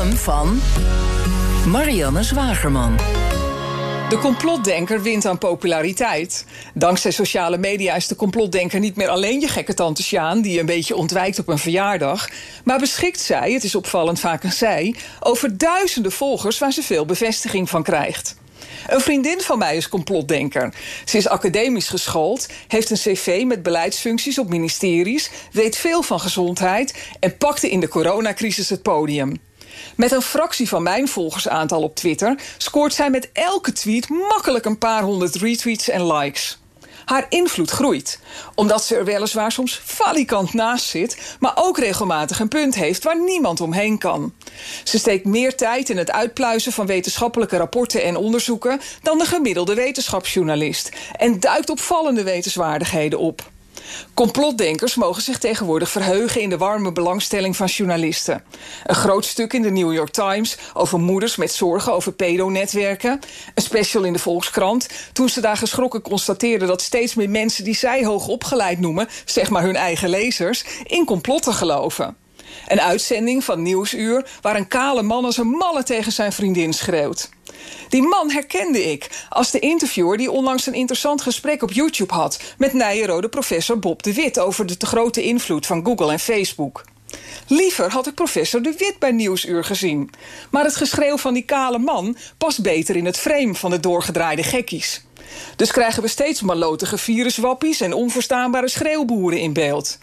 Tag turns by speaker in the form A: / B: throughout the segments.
A: van Marianne Zwagerman.
B: De complotdenker wint aan populariteit. Dankzij sociale media is de complotdenker niet meer alleen je gekke tante Sjaan... die een beetje ontwijkt op een verjaardag... maar beschikt zij, het is opvallend vaak een zij... over duizenden volgers waar ze veel bevestiging van krijgt. Een vriendin van mij is complotdenker. Ze is academisch geschoold, heeft een cv met beleidsfuncties op ministeries... weet veel van gezondheid en pakte in de coronacrisis het podium. Met een fractie van mijn volgersaantal op Twitter scoort zij met elke tweet makkelijk een paar honderd retweets en likes. Haar invloed groeit, omdat ze er weliswaar soms falikant naast zit, maar ook regelmatig een punt heeft waar niemand omheen kan. Ze steekt meer tijd in het uitpluizen van wetenschappelijke rapporten en onderzoeken dan de gemiddelde wetenschapsjournalist en duikt opvallende wetenswaardigheden op. Complotdenkers mogen zich tegenwoordig verheugen in de warme belangstelling van journalisten. Een groot stuk in de New York Times over moeders met zorgen over pedonetwerken. Een special in de Volkskrant toen ze daar geschrokken constateerden dat steeds meer mensen die zij hoog opgeleid noemen, zeg maar hun eigen lezers, in complotten geloven. Een uitzending van Nieuwsuur waar een kale man als een malle tegen zijn vriendin schreeuwt. Die man herkende ik als de interviewer die onlangs een interessant gesprek op YouTube had met Nijenrode professor Bob de Wit over de te grote invloed van Google en Facebook. Liever had ik professor De Wit bij Nieuwsuur gezien. Maar het geschreeuw van die kale man past beter in het frame van de doorgedraaide gekkies. Dus krijgen we steeds malotige viruswappies en onverstaanbare schreeuwboeren in beeld.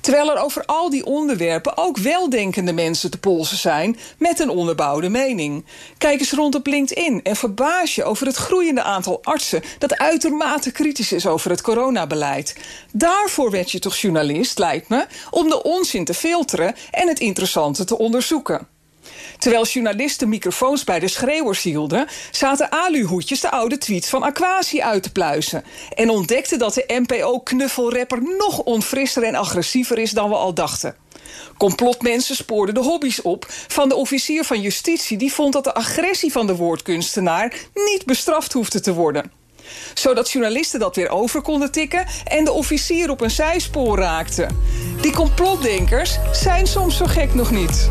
B: Terwijl er over al die onderwerpen ook weldenkende mensen te polsen zijn met een onderbouwde mening. Kijk eens rond op LinkedIn en verbaas je over het groeiende aantal artsen dat uitermate kritisch is over het coronabeleid. Daarvoor werd je toch journalist, lijkt me, om de onzin te filteren en het interessante te onderzoeken. Terwijl journalisten microfoons bij de schreeuwers hielden, zaten aluhoedjes de oude tweets van Aquasi uit te pluizen. En ontdekten dat de NPO-knuffelrapper nog onfrisser en agressiever is dan we al dachten. Complotmensen spoorden de hobby's op van de officier van justitie die vond dat de agressie van de woordkunstenaar niet bestraft hoefde te worden zodat journalisten dat weer over konden tikken en de officier op een zijspoor raakte. Die complotdenkers zijn soms zo gek nog niet.